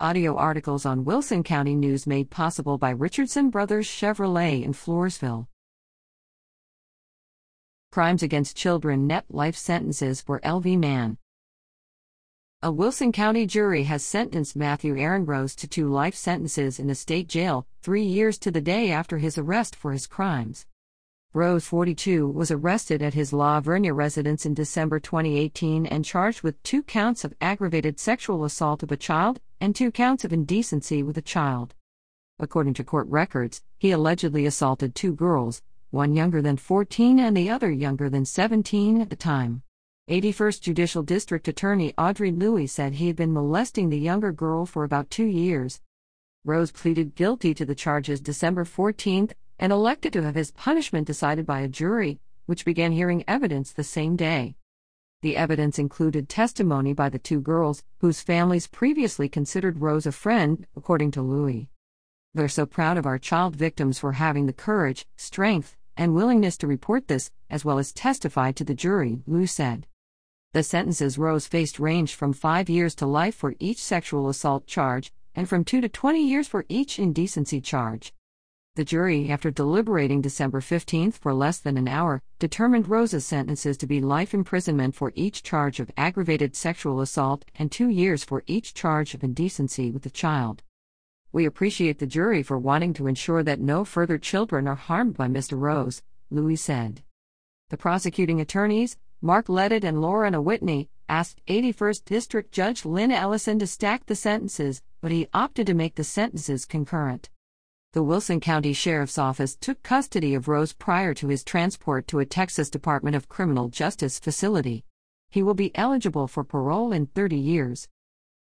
Audio articles on Wilson County News made possible by Richardson Brothers Chevrolet in Floresville. Crimes Against Children Net Life Sentences for LV Man. A Wilson County jury has sentenced Matthew Aaron Rose to two life sentences in a state jail, three years to the day after his arrest for his crimes. Rose, 42, was arrested at his La Vernia residence in December 2018 and charged with two counts of aggravated sexual assault of a child and two counts of indecency with a child. According to court records, he allegedly assaulted two girls, one younger than 14 and the other younger than 17 at the time. 81st Judicial District Attorney Audrey Louis said he had been molesting the younger girl for about two years. Rose pleaded guilty to the charges December 14 and elected to have his punishment decided by a jury, which began hearing evidence the same day. The evidence included testimony by the two girls, whose families previously considered Rose a friend, according to Louis. We're so proud of our child victims for having the courage, strength, and willingness to report this, as well as testify to the jury, Lou said. The sentences Rose faced ranged from five years to life for each sexual assault charge, and from two to 20 years for each indecency charge. The jury, after deliberating December 15 for less than an hour, determined Rose's sentences to be life imprisonment for each charge of aggravated sexual assault and two years for each charge of indecency with a child. We appreciate the jury for wanting to ensure that no further children are harmed by Mr. Rose, Louis said. The prosecuting attorneys, Mark Leddit and Lorena Whitney, asked 81st District Judge Lynn Ellison to stack the sentences, but he opted to make the sentences concurrent the Wilson County Sheriff's Office took custody of Rose prior to his transport to a Texas Department of Criminal Justice facility. He will be eligible for parole in 30 years.